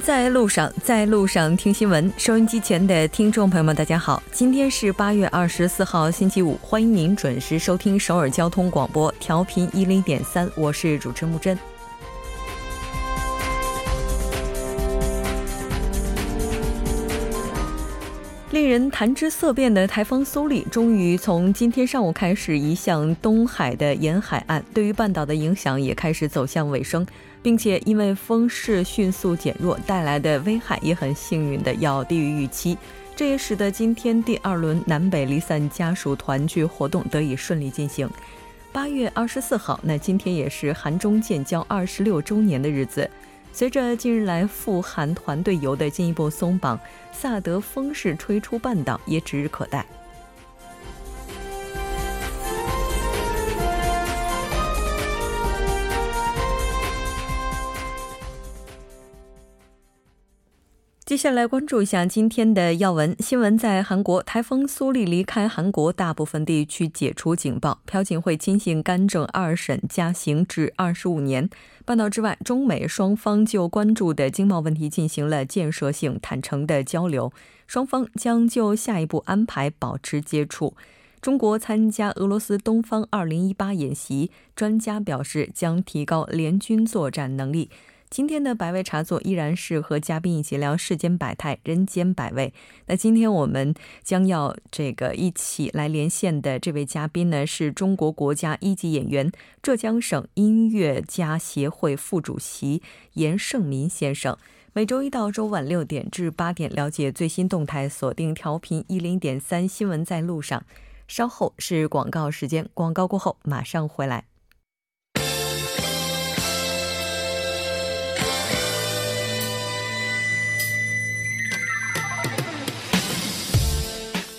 在路上，在路上听新闻。收音机前的听众朋友们，大家好，今天是八月二十四号，星期五，欢迎您准时收听首尔交通广播，调频一零点三，我是主持木真。令人谈之色变的台风苏力，终于从今天上午开始移向东海的沿海岸，对于半岛的影响也开始走向尾声。并且因为风势迅速减弱，带来的危害也很幸运的要低于预期，这也使得今天第二轮南北离散家属团聚活动得以顺利进行。八月二十四号，那今天也是韩中建交二十六周年的日子。随着近日来赴韩团队游的进一步松绑，萨德风势吹出半岛也指日可待。接下来关注一下今天的要闻新闻。在韩国，台风苏力离开韩国，大部分地区解除警报，朴槿惠亲信干政二审加刑至二十五年。半岛之外，中美双方就关注的经贸问题进行了建设性、坦诚的交流，双方将就下一步安排保持接触。中国参加俄罗斯东方二零一八演习，专家表示将提高联军作战能力。今天的百味茶座依然是和嘉宾一起聊世间百态、人间百味。那今天我们将要这个一起来连线的这位嘉宾呢，是中国国家一级演员、浙江省音乐家协会副主席严胜民先生。每周一到周晚六点至八点，了解最新动态，锁定调频一零点三新闻在路上。稍后是广告时间，广告过后马上回来。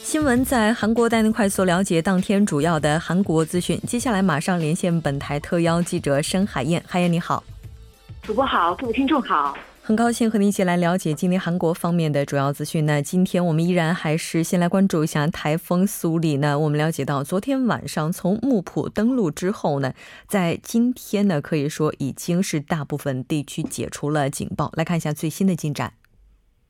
新闻在韩国带您快速了解当天主要的韩国资讯。接下来马上连线本台特邀记者申海燕。海燕你好，主播好，各位听众好，很高兴和您一起来了解今天韩国方面的主要资讯。那今天我们依然还是先来关注一下台风苏里。那我们了解到，昨天晚上从木浦登陆之后呢，在今天呢，可以说已经是大部分地区解除了警报。来看一下最新的进展。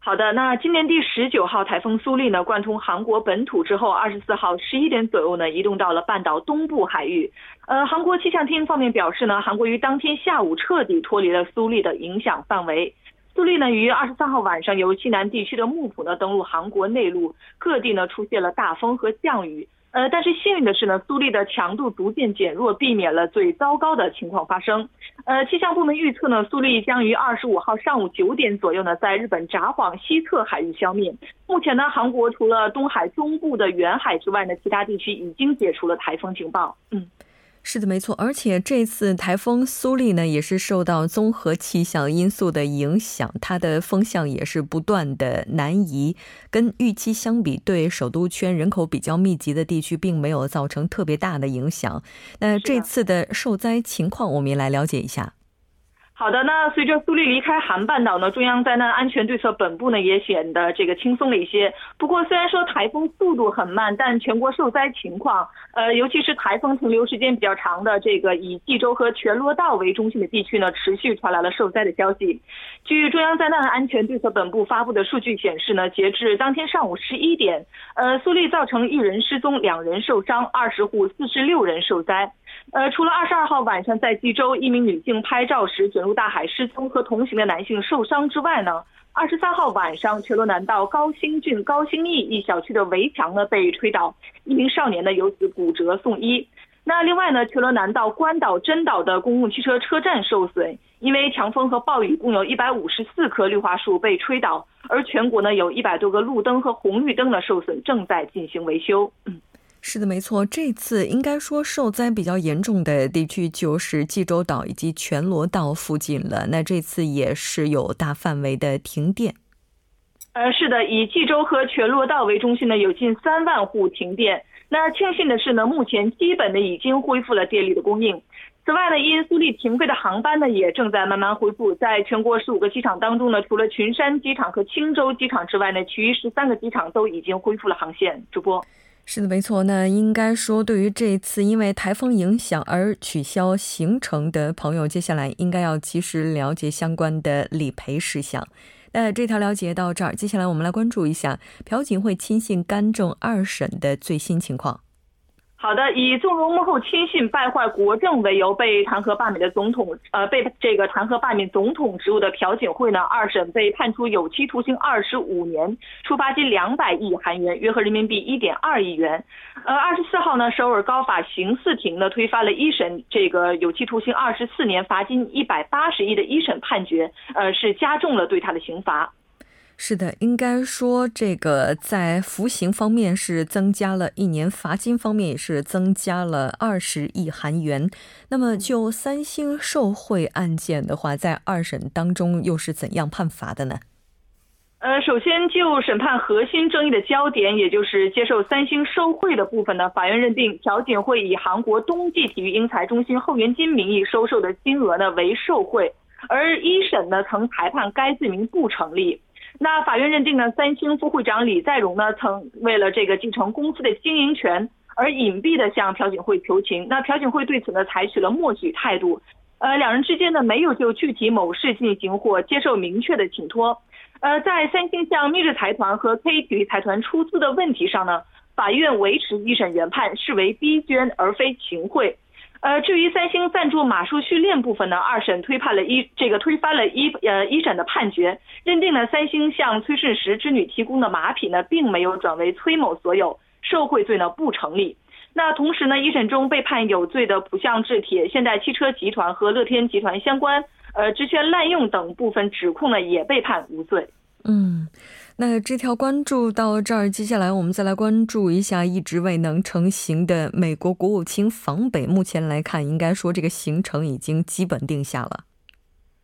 好的，那今年第十九号台风苏利呢，贯通韩国本土之后，二十四号十一点左右呢，移动到了半岛东部海域。呃，韩国气象厅方面表示呢，韩国于当天下午彻底脱离了苏利的影响范围。苏利呢，于二十三号晚上由西南地区的木浦呢登陆韩国内陆，各地呢出现了大风和降雨。呃，但是幸运的是呢，苏力的强度逐渐减弱，避免了最糟糕的情况发生。呃，气象部门预测呢，苏力将于二十五号上午九点左右呢，在日本札幌西侧海域消灭。目前呢，韩国除了东海中部的远海之外呢，其他地区已经解除了台风警报。嗯。是的，没错。而且这次台风苏力呢，也是受到综合气象因素的影响，它的风向也是不断的南移。跟预期相比，对首都圈人口比较密集的地区，并没有造成特别大的影响。那这次的受灾情况，我们也来了解一下。好的，那随着苏力离开韩半岛呢，中央灾难安全对策本部呢也显得这个轻松了一些。不过虽然说台风速度很慢，但全国受灾情况，呃，尤其是台风停留时间比较长的这个以济州和全罗道为中心的地区呢，持续传来了受灾的消息。据中央灾难安全对策本部发布的数据显示呢，截至当天上午十一点，呃，苏力造成一人失踪，两人受伤，二十户四十六人受灾。呃，除了二十二号晚上在济州一名女性拍照时卷入大海失踪和同行的男性受伤之外呢，二十三号晚上全罗南道高新郡高新义一小区的围墙呢被吹倒，一名少年呢由此骨折送医。那另外呢，全罗南道关岛真岛的公共汽车车站受损，因为强风和暴雨，共有一百五十四棵绿化树被吹倒，而全国呢有一百多个路灯和红绿灯的受损正在进行维修。嗯。是的，没错。这次应该说受灾比较严重的地区就是济州岛以及全罗道附近了。那这次也是有大范围的停电。呃，是的，以济州和全罗道为中心呢，有近三万户停电。那庆幸的是呢，目前基本的已经恢复了电力的供应。此外呢，因苏力停飞的航班呢，也正在慢慢恢复。在全国十五个机场当中呢，除了群山机场和青州机场之外呢，其余十三个机场都已经恢复了航线。主播。是的，没错。那应该说，对于这次因为台风影响而取消行程的朋友，接下来应该要及时了解相关的理赔事项。那这条了解到这儿，接下来我们来关注一下朴槿惠亲信干政二审的最新情况。好的，以纵容幕后亲信败坏国政为由被弹劾罢免的总统，呃，被这个弹劾罢免总统职务的朴槿惠呢，二审被判处有期徒刑二十五年，处罚金两百亿韩元，约合人民币一点二亿元。呃，二十四号呢，首尔高法刑四庭呢推翻了一审这个有期徒刑二十四年、罚金一百八十亿的一审判决，呃，是加重了对他的刑罚。是的，应该说这个在服刑方面是增加了一年，罚金方面也是增加了二十亿韩元。那么就三星受贿案件的话，在二审当中又是怎样判罚的呢？呃，首先就审判核心争议的焦点，也就是接受三星受贿的部分呢，法院认定朴槿惠以韩国冬季体育英才中心后援金名义收受的金额呢为受贿，而一审呢曾裁判该罪名不成立。那法院认定呢，三星副会长李在镕呢，曾为了这个继承公司的经营权而隐蔽的向朴槿惠求情。那朴槿惠对此呢，采取了默许态度。呃，两人之间呢，没有就具体某事进行或接受明确的请托。呃，在三星向密日财团和 K 体育财团出资的问题上呢，法院维持一审原判，视为逼捐而非行贿。呃，至于三星赞助马术训练部分呢，二审推判了一这个推翻了一呃一审的判决，认定了三星向崔顺实之女提供的马匹呢，并没有转为崔某所有，受贿罪呢不成立。那同时呢，一审中被判有罪的浦项制铁、现代汽车集团和乐天集团相关呃职权滥用等部分指控呢，也被判无罪。嗯。那这条关注到这儿，接下来我们再来关注一下一直未能成型的美国国务卿访北。目前来看，应该说这个行程已经基本定下了。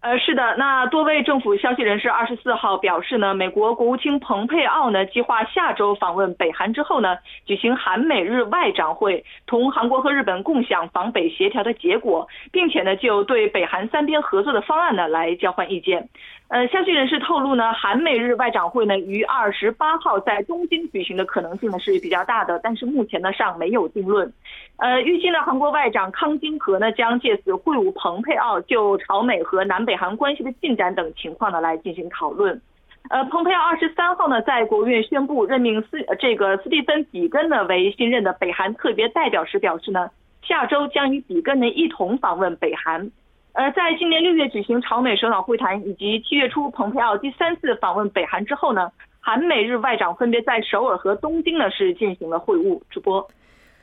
呃，是的，那多位政府消息人士二十四号表示呢，美国国务卿蓬佩奥呢计划下周访问北韩之后呢，举行韩美日外长会，同韩国和日本共享防北协调的结果，并且呢就对北韩三边合作的方案呢来交换意见。呃，消息人士透露呢，韩美日外长会呢于二十八号在东京举行的可能性呢是比较大的，但是目前呢尚没有定论。呃，预计呢韩国外长康京和呢将借此会晤蓬佩奥，就朝美和南北韩关系的进展等情况呢来进行讨论。呃，蓬佩奥二十三号呢在国务院宣布任命斯这个斯蒂芬比根呢为新任的北韩特别代表时表示呢，下周将与比根呢一同访问北韩。呃，在今年六月举行朝美首脑会谈，以及七月初蓬佩奥第三次访问北韩之后呢，韩美日外长分别在首尔和东京呢是进行了会晤。直播。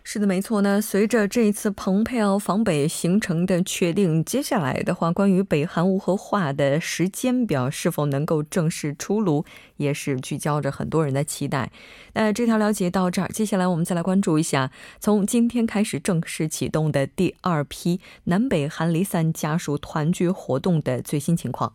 是的，没错。那随着这一次蓬佩奥访北行程的确定，接下来的话，关于北韩无核化的时间表是否能够正式出炉，也是聚焦着很多人的期待。那这条了解到这儿，接下来我们再来关注一下，从今天开始正式启动的第二批南北韩离散家属团聚活动的最新情况。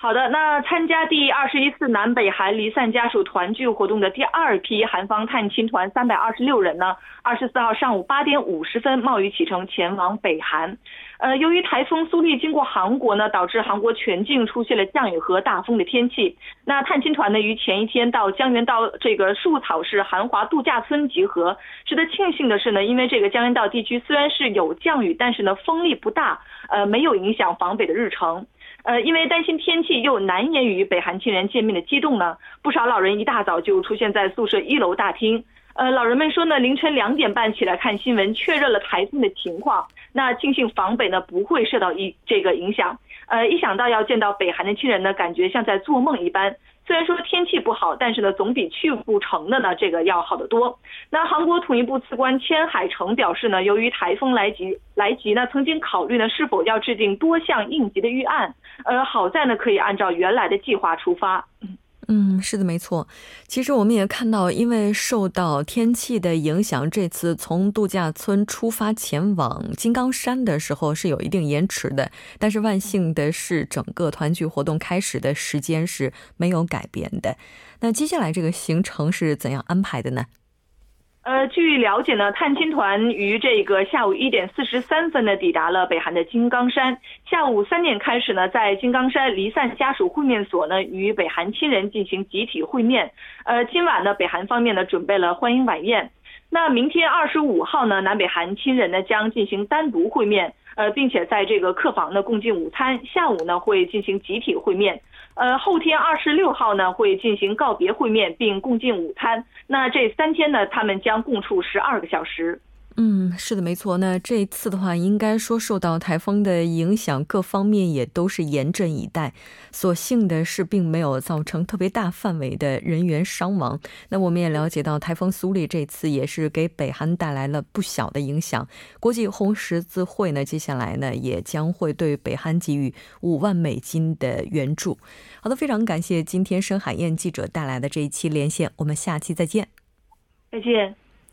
好的，那参加第二十一次南北韩离散家属团聚活动的第二批韩方探亲团三百二十六人呢，二十四号上午八点五十分冒雨启程前往北韩。呃，由于台风苏力经过韩国呢，导致韩国全境出现了降雨和大风的天气。那探亲团呢于前一天到江原道这个树草市韩华度假村集合。值得庆幸的是呢，因为这个江原道地区虽然是有降雨，但是呢风力不大，呃，没有影响访北的日程。呃，因为担心天气又难言与北韩亲人见面的激动呢，不少老人一大早就出现在宿舍一楼大厅。呃，老人们说呢，凌晨两点半起来看新闻，确认了台风的情况。那庆幸防北呢不会受到一这个影响。呃，一想到要见到北韩的亲人呢，感觉像在做梦一般。虽然说天气不好，但是呢，总比去不成的呢这个要好得多。那韩国统一部次官千海成表示呢，由于台风来及来袭呢，曾经考虑呢是否要制定多项应急的预案。呃，好在呢可以按照原来的计划出发。是的，没错。其实我们也看到，因为受到天气的影响，这次从度假村出发前往金刚山的时候是有一定延迟的。但是万幸的是，整个团聚活动开始的时间是没有改变的。那接下来这个行程是怎样安排的呢？呃，据了解呢，探亲团于这个下午一点四十三分呢抵达了北韩的金刚山。下午三点开始呢，在金刚山离散家属会面所呢与北韩亲人进行集体会面。呃，今晚呢，北韩方面呢准备了欢迎晚宴。那明天二十五号呢，南北韩亲人呢将进行单独会面，呃，并且在这个客房呢共进午餐，下午呢会进行集体会面，呃，后天二十六号呢会进行告别会面并共进午餐。那这三天呢，他们将共处十二个小时。嗯，是的，没错。那这一次的话，应该说受到台风的影响，各方面也都是严阵以待。所幸的是，并没有造成特别大范围的人员伤亡。那我们也了解到，台风苏力这次也是给北韩带来了不小的影响。国际红十字会呢，接下来呢也将会对北韩给予五万美金的援助。好的，非常感谢今天深海燕记者带来的这一期连线，我们下期再见。再见。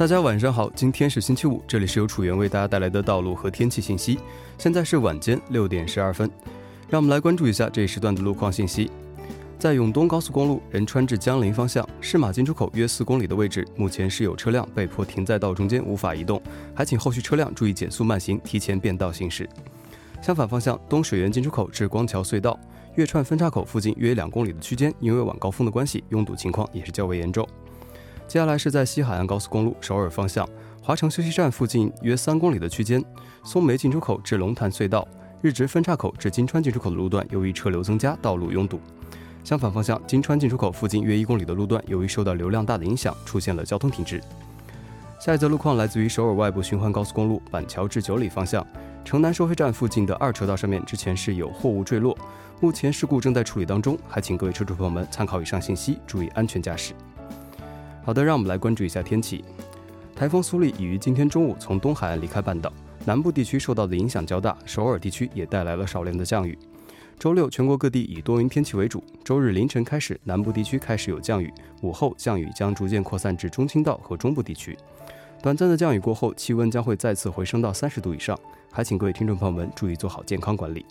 大家晚上好，今天是星期五，这里是由楚源为大家带来的道路和天气信息。现在是晚间六点十二分，让我们来关注一下这一时段的路况信息。在永东高速公路仁川至江陵方向，市马进出口约四公里的位置，目前是有车辆被迫停在道中间无法移动，还请后续车辆注意减速慢行，提前变道行驶。相反方向，东水源进出口至光桥隧道月串分岔口附近约两公里的区间，因为晚高峰的关系，拥堵情况也是较为严重。接下来是在西海岸高速公路首尔方向华城休息站附近约三公里的区间，松梅进出口至龙潭隧道日直分岔口至金川进出口的路段，由于车流增加，道路拥堵。相反方向金川进出口附近约一公里的路段，由于受到流量大的影响，出现了交通停滞。下一则路况来自于首尔外部循环高速公路板桥至九里方向城南收费站附近的二车道上面，之前是有货物坠落，目前事故正在处理当中，还请各位车主朋友们参考以上信息，注意安全驾驶。好的，让我们来关注一下天气。台风苏力已于今天中午从东海岸离开半岛，南部地区受到的影响较大，首尔地区也带来了少量的降雨。周六全国各地以多云天气为主，周日凌晨开始，南部地区开始有降雨，午后降雨将逐渐扩散至中青道和中部地区。短暂的降雨过后，气温将会再次回升到三十度以上，还请各位听众朋友们注意做好健康管理。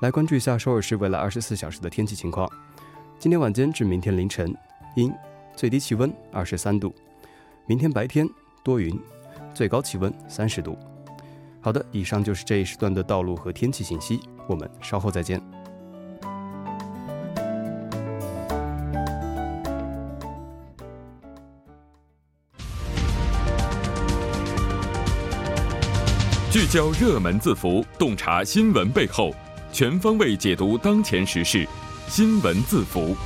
来关注一下首尔市未来二十四小时的天气情况。今天晚间至明天凌晨，阴。最低气温二十三度，明天白天多云，最高气温三十度。好的，以上就是这一时段的道路和天气信息，我们稍后再见。聚焦热门字符，洞察新闻背后，全方位解读当前时事，新闻字符。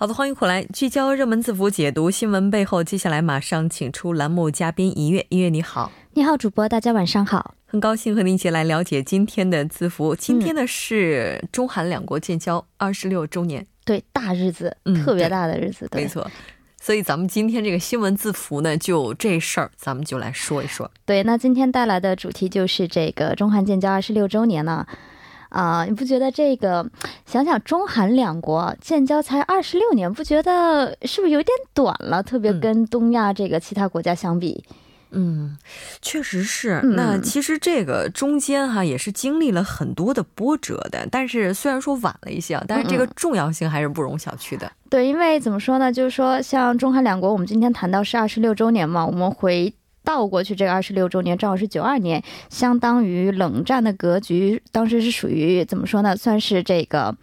好的，欢迎回来，聚焦热门字符，解读新闻背后。接下来马上请出栏目嘉宾一月，一月你好，你好，主播，大家晚上好，很高兴和您一起来了解今天的字符。今天呢是中韩两国建交二十六周年，对，大日子，特别大的日子，没错。所以咱们今天这个新闻字符呢，就这事儿，咱们就来说一说。对，那今天带来的主题就是这个中韩建交二十六周年呢。啊，你不觉得这个？想想中韩两国建交才二十六年，不觉得是不是有点短了？特别跟东亚这个其他国家相比，嗯，确实是。那其实这个中间哈也是经历了很多的波折的，但是虽然说晚了一些，但是这个重要性还是不容小觑的。对，因为怎么说呢？就是说，像中韩两国，我们今天谈到是二十六周年嘛，我们回。倒过去，这个二十六周年正好是九二年，相当于冷战的格局，当时是属于怎么说呢？算是这个。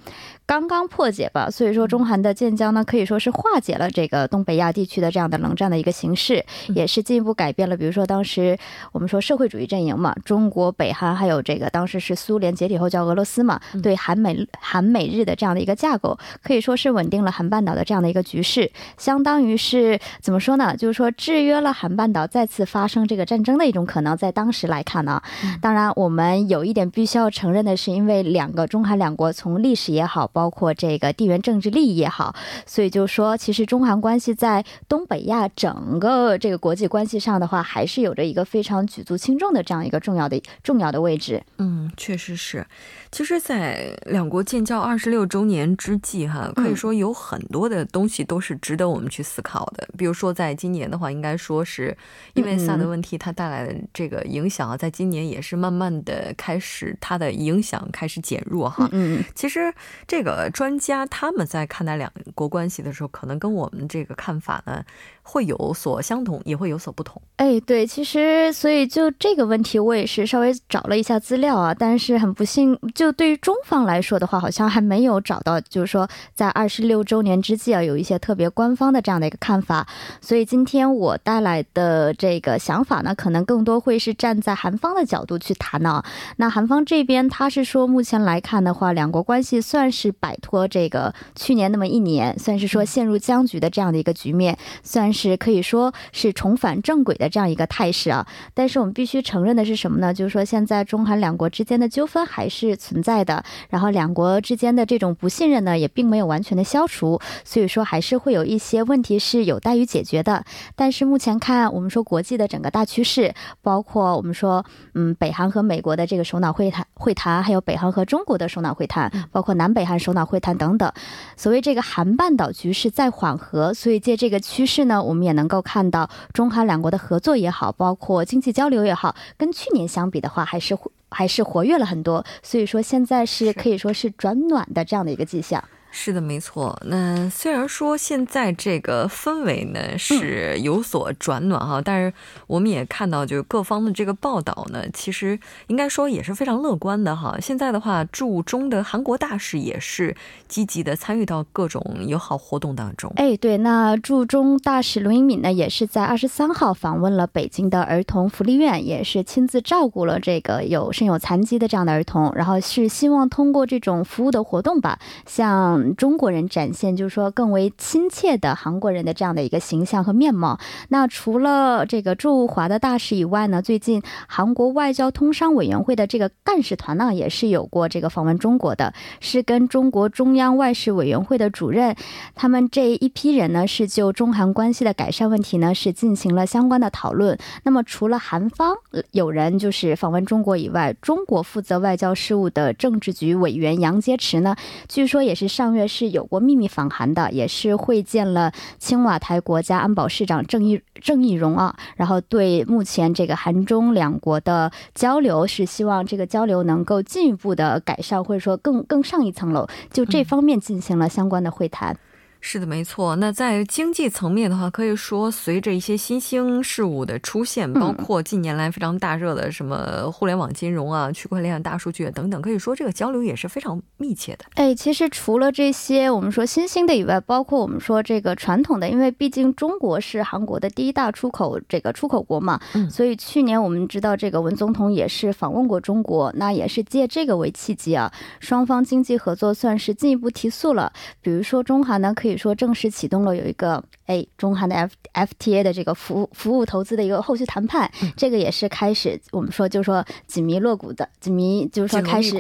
刚刚破解吧，所以说中韩的建交呢，可以说是化解了这个东北亚地区的这样的冷战的一个形势，也是进一步改变了。比如说当时我们说社会主义阵营嘛，中国、北韩还有这个当时是苏联解体后叫俄罗斯嘛，对韩美韩美日的这样的一个架构，可以说是稳定了韩半岛的这样的一个局势，相当于是怎么说呢？就是说制约了韩半岛再次发生这个战争的一种可能。在当时来看呢，当然我们有一点必须要承认的是，因为两个中韩两国从历史也好。包括这个地缘政治利益也好，所以就说，其实中韩关系在东北亚整个这个国际关系上的话，还是有着一个非常举足轻重的这样一个重要的重要的位置。嗯，确实是。其实，在两国建交二十六周年之际，哈，可以说有很多的东西都是值得我们去思考的。比如说，在今年的话，应该说是因为萨德问题它带来的这个影响啊，在今年也是慢慢的开始它的影响开始减弱，哈。嗯，其实这个呃专家他们在看待两国关系的时候，可能跟我们这个看法呢。会有所相同，也会有所不同。哎，对，其实所以就这个问题，我也是稍微找了一下资料啊，但是很不幸，就对于中方来说的话，好像还没有找到，就是说在二十六周年之际啊，有一些特别官方的这样的一个看法。所以今天我带来的这个想法呢，可能更多会是站在韩方的角度去谈呢。那韩方这边他是说，目前来看的话，两国关系算是摆脱这个去年那么一年，算是说陷入僵局的这样的一个局面，算。是可以说是重返正轨的这样一个态势啊，但是我们必须承认的是什么呢？就是说现在中韩两国之间的纠纷还是存在的，然后两国之间的这种不信任呢，也并没有完全的消除，所以说还是会有一些问题是有待于解决的。但是目前看，我们说国际的整个大趋势，包括我们说，嗯，北韩和美国的这个首脑会谈会谈，还有北韩和中国的首脑会谈，包括南北韩首脑会谈等等，所谓这个韩半岛局势在缓和，所以借这个趋势呢。我们也能够看到，中韩两国的合作也好，包括经济交流也好，跟去年相比的话，还是还是活跃了很多。所以说，现在是可以说是转暖的这样的一个迹象。是的，没错。那虽然说现在这个氛围呢是有所转暖哈，但是我们也看到，就是各方的这个报道呢，其实应该说也是非常乐观的哈。现在的话，驻中的韩国大使也是积极的参与到各种友好活动当中。哎，对，那驻中大使卢英敏呢，也是在二十三号访问了北京的儿童福利院，也是亲自照顾了这个有身有残疾的这样的儿童，然后是希望通过这种服务的活动吧，像。中国人展现就是说更为亲切的韩国人的这样的一个形象和面貌。那除了这个驻华的大使以外呢，最近韩国外交通商委员会的这个干事团呢，也是有过这个访问中国的，是跟中国中央外事委员会的主任，他们这一批人呢，是就中韩关系的改善问题呢，是进行了相关的讨论。那么除了韩方有人就是访问中国以外，中国负责外交事务的政治局委员杨洁篪呢，据说也是上。月是有过秘密访韩的，也是会见了青瓦台国家安保市长郑义郑义荣啊，然后对目前这个韩中两国的交流是希望这个交流能够进一步的改善，或者说更更上一层楼，就这方面进行了相关的会谈。是的，没错。那在经济层面的话，可以说随着一些新兴事物的出现，包括近年来非常大热的什么互联网金融啊、区块链、大数据等等，可以说这个交流也是非常密切的。哎，其实除了这些我们说新兴的以外，包括我们说这个传统的，因为毕竟中国是韩国的第一大出口这个出口国嘛，所以去年我们知道这个文总统也是访问过中国，那也是借这个为契机啊，双方经济合作算是进一步提速了。比如说中韩呢，可以。可以说正式启动了有一个哎中韩的 F F T A 的这个服服务投资的一个后续谈判，这个也是开始我们说就是说紧密落股的紧密就是说开始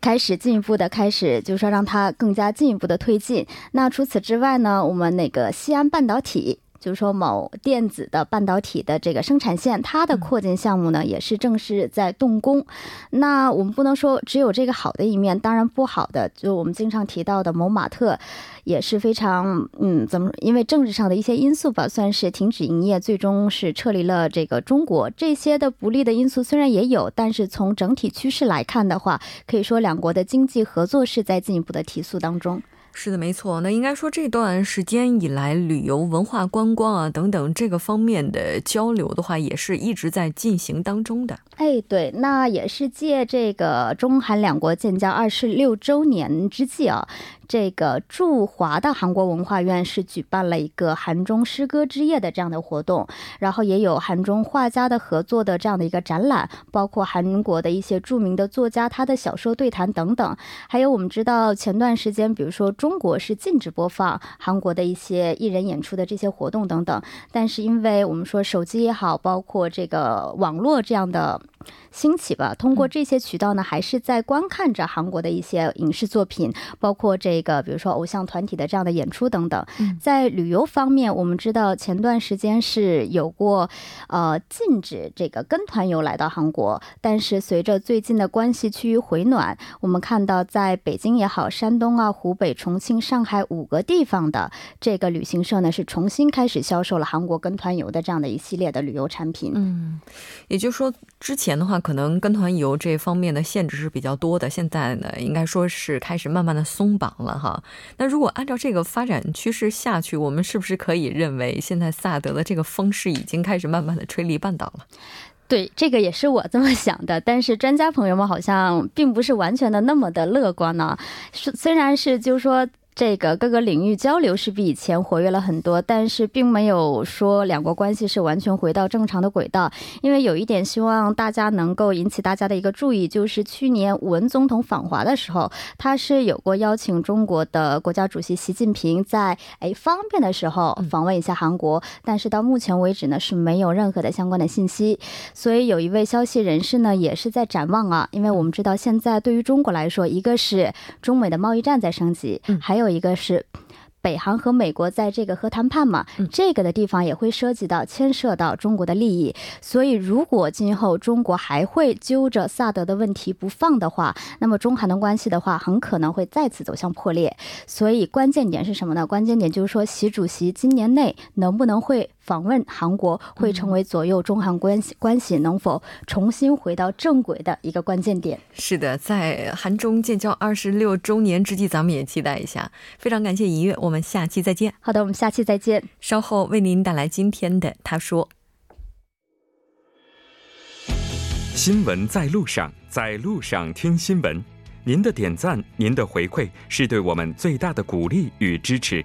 开始进一步的开始就是说让它更加进一步的推进。那除此之外呢，我们那个西安半导体。就是说，某电子的半导体的这个生产线，它的扩建项目呢，也是正式在动工。那我们不能说只有这个好的一面，当然不好的，就我们经常提到的某马特，也是非常嗯，怎么？因为政治上的一些因素吧，算是停止营业，最终是撤离了这个中国。这些的不利的因素虽然也有，但是从整体趋势来看的话，可以说两国的经济合作是在进一步的提速当中。是的，没错。那应该说这段时间以来，旅游、文化、观光啊等等这个方面的交流的话，也是一直在进行当中的。哎，对，那也是借这个中韩两国建交二十六周年之际啊。这个驻华的韩国文化院是举办了一个韩中诗歌之夜的这样的活动，然后也有韩中画家的合作的这样的一个展览，包括韩国的一些著名的作家他的小说对谈等等。还有我们知道前段时间，比如说中国是禁止播放韩国的一些艺人演出的这些活动等等，但是因为我们说手机也好，包括这个网络这样的兴起吧。通过这些渠道呢，还是在观看着韩国的一些影视作品，包括这个比如说偶像团体的这样的演出等等。在旅游方面，我们知道前段时间是有过呃禁止这个跟团游来到韩国，但是随着最近的关系趋于回暖，我们看到在北京也好，山东啊、湖北、重庆、上海五个地方的这个旅行社呢，是重新开始销售了韩国跟团游的这样的一系列的旅游产品。嗯，也就是说，之前的话，可能跟团游这方面的限制是比较多的，现在呢，应该说是开始慢慢的松绑了哈。那如果按照这个发展趋势下去，我们是不是可以认为，现在萨德的这个风势已经开始慢慢的吹离半岛了？对，这个也是我这么想的，但是专家朋友们好像并不是完全的那么的乐观呢。虽，虽然是就是说。这个各个领域交流是比以前活跃了很多，但是并没有说两国关系是完全回到正常的轨道。因为有一点希望大家能够引起大家的一个注意，就是去年文总统访华的时候，他是有过邀请中国的国家主席习近平在哎方便的时候访问一下韩国，但是到目前为止呢是没有任何的相关的信息。所以有一位消息人士呢也是在展望啊，因为我们知道现在对于中国来说，一个是中美的贸易战在升级，还有。一个是。北韩和美国在这个核谈判嘛，这个的地方也会涉及到牵涉到中国的利益，所以如果今后中国还会揪着萨德的问题不放的话，那么中韩的关系的话，很可能会再次走向破裂。所以关键点是什么呢？关键点就是说，习主席今年内能不能会访问韩国，会成为左右中韩关系关系能否重新回到正轨的一个关键点。是的，在韩中建交二十六周年之际，咱们也期待一下。非常感谢尹月，我们下期再见。好的，我们下期再见。稍后为您带来今天的他说。新闻在路上，在路上听新闻。您的点赞，您的回馈，是对我们最大的鼓励与支持。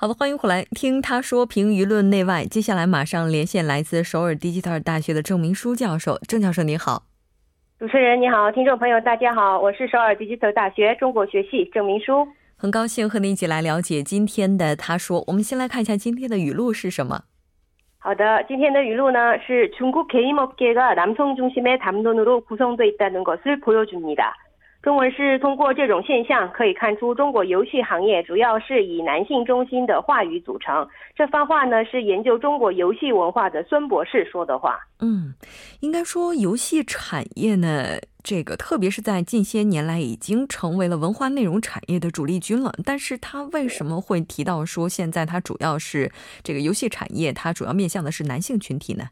好的，欢迎回来听他说评舆论内外。接下来马上连线来自首尔迪吉特尔大学的郑明书教授。郑教授，你好。主持人你好，听众朋友大家好，我是首尔迪吉特大学中国学系郑明书，很高兴和您一起来了解今天的他说。我们先来看一下今天的语录是什么。好的，今天的语录呢是중국게임업계가남성중심의담론으로구성되어있다는것을보여줍니다。 中文是通过这种现象可以看出，中国游戏行业主要是以男性中心的话语组成。这番话呢是研究中国游戏文化的孙博士说的话。嗯，应该说游戏产业呢，这个特别是在近些年来已经成为了文化内容产业的主力军了。但是他为什么会提到说现在它主要是这个游戏产业，它主要面向的是男性群体呢？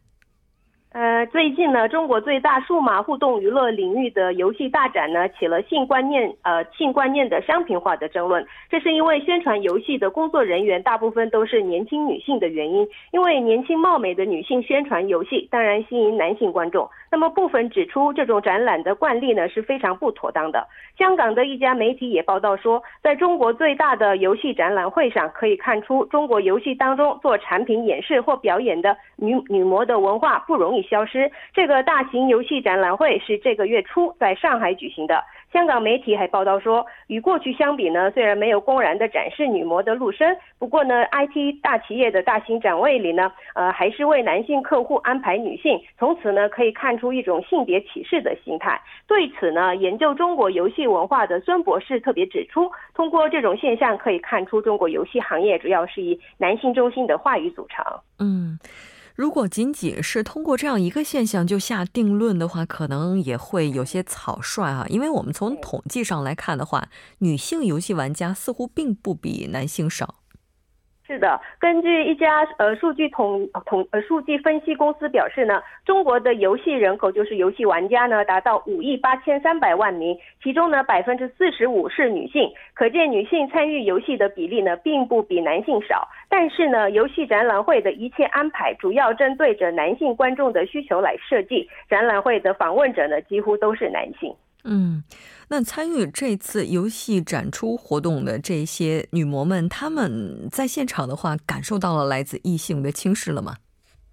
呃，最近呢，中国最大数码互动娱乐领域的游戏大展呢，起了性观念呃性观念的商品化的争论。这是因为宣传游戏的工作人员大部分都是年轻女性的原因。因为年轻貌美的女性宣传游戏，当然吸引男性观众。那么部分指出，这种展览的惯例呢是非常不妥当的。香港的一家媒体也报道说，在中国最大的游戏展览会上，可以看出中国游戏当中做产品演示或表演的女女模的文化不容易。消失。这个大型游戏展览会是这个月初在上海举行的。香港媒体还报道说，与过去相比呢，虽然没有公然的展示女模的陆身，不过呢，IT 大企业的大型展位里呢，呃，还是为男性客户安排女性。从此呢，可以看出一种性别歧视的心态。对此呢，研究中国游戏文化的孙博士特别指出，通过这种现象可以看出，中国游戏行业主要是以男性中心的话语组成。嗯。如果仅仅是通过这样一个现象就下定论的话，可能也会有些草率啊。因为我们从统计上来看的话，女性游戏玩家似乎并不比男性少。是的，根据一家呃数据统统呃数据分析公司表示呢，中国的游戏人口就是游戏玩家呢达到五亿八千三百万名，其中呢百分之四十五是女性，可见女性参与游戏的比例呢并不比男性少。但是呢，游戏展览会的一切安排主要针对着男性观众的需求来设计，展览会的访问者呢几乎都是男性。嗯。那参与这次游戏展出活动的这些女模们，她们在现场的话，感受到了来自异性的轻视了吗？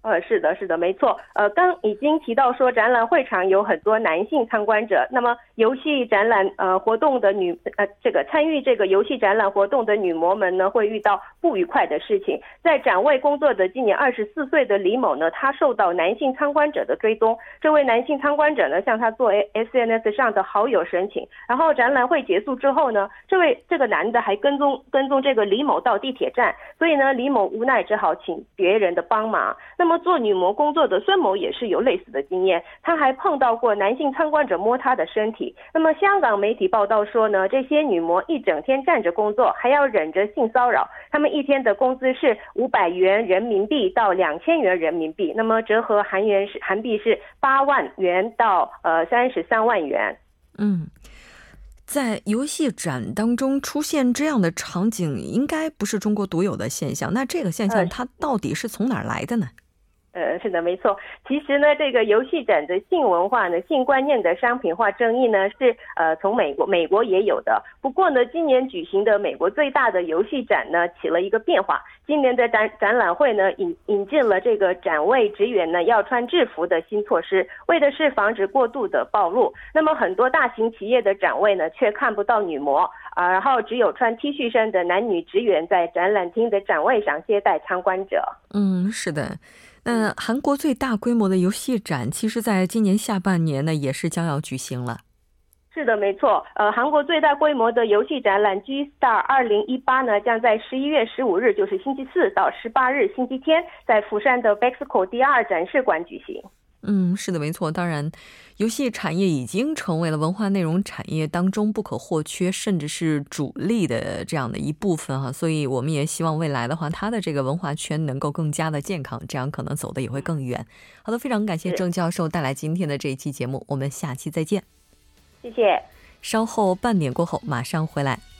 呃，是的，是的，没错。呃，刚已经提到说，展览会场有很多男性参观者。那么，游戏展览呃活动的女呃这个参与这个游戏展览活动的女模们呢，会遇到不愉快的事情。在展位工作的今年二十四岁的李某呢，他受到男性参观者的追踪。这位男性参观者呢，向他做 S N S 上的好友申请。然后展览会结束之后呢，这位这个男的还跟踪跟踪这个李某到地铁站。所以呢，李某无奈只好请别人的帮忙。那么。做女模工作的孙某也是有类似的经验，他还碰到过男性参观者摸他的身体。那么香港媒体报道说呢，这些女模一整天站着工作，还要忍着性骚扰。他们一天的工资是五百元人民币到两千元人民币，那么折合韩元是韩币是八万元到呃三十三万元。嗯，在游戏展当中出现这样的场景，应该不是中国独有的现象。那这个现象它到底是从哪儿来的呢？呃，是的，没错。其实呢，这个游戏展的性文化呢、性观念的商品化争议呢，是呃从美国美国也有的。不过呢，今年举行的美国最大的游戏展呢，起了一个变化。今年的展展览会呢，引引进了这个展位职员呢要穿制服的新措施，为的是防止过度的暴露。那么很多大型企业的展位呢，却看不到女模啊，然后只有穿 T 恤衫的男女职员在展览厅的展位上接待参观者。嗯，是的。嗯韩国最大规模的游戏展，其实在今年下半年呢，也是将要举行了。是的，没错。呃，韩国最大规模的游戏展览 G Star 二零一八呢，将在十一月十五日，就是星期四到十八日星期天，在釜山的 Bexco 第二展示馆举行。嗯，是的，没错。当然，游戏产业已经成为了文化内容产业当中不可或缺，甚至是主力的这样的一部分哈。所以，我们也希望未来的话，它的这个文化圈能够更加的健康，这样可能走的也会更远。好的，非常感谢郑教授带来今天的这一期节目，我们下期再见。谢谢。稍后半点过后马上回来。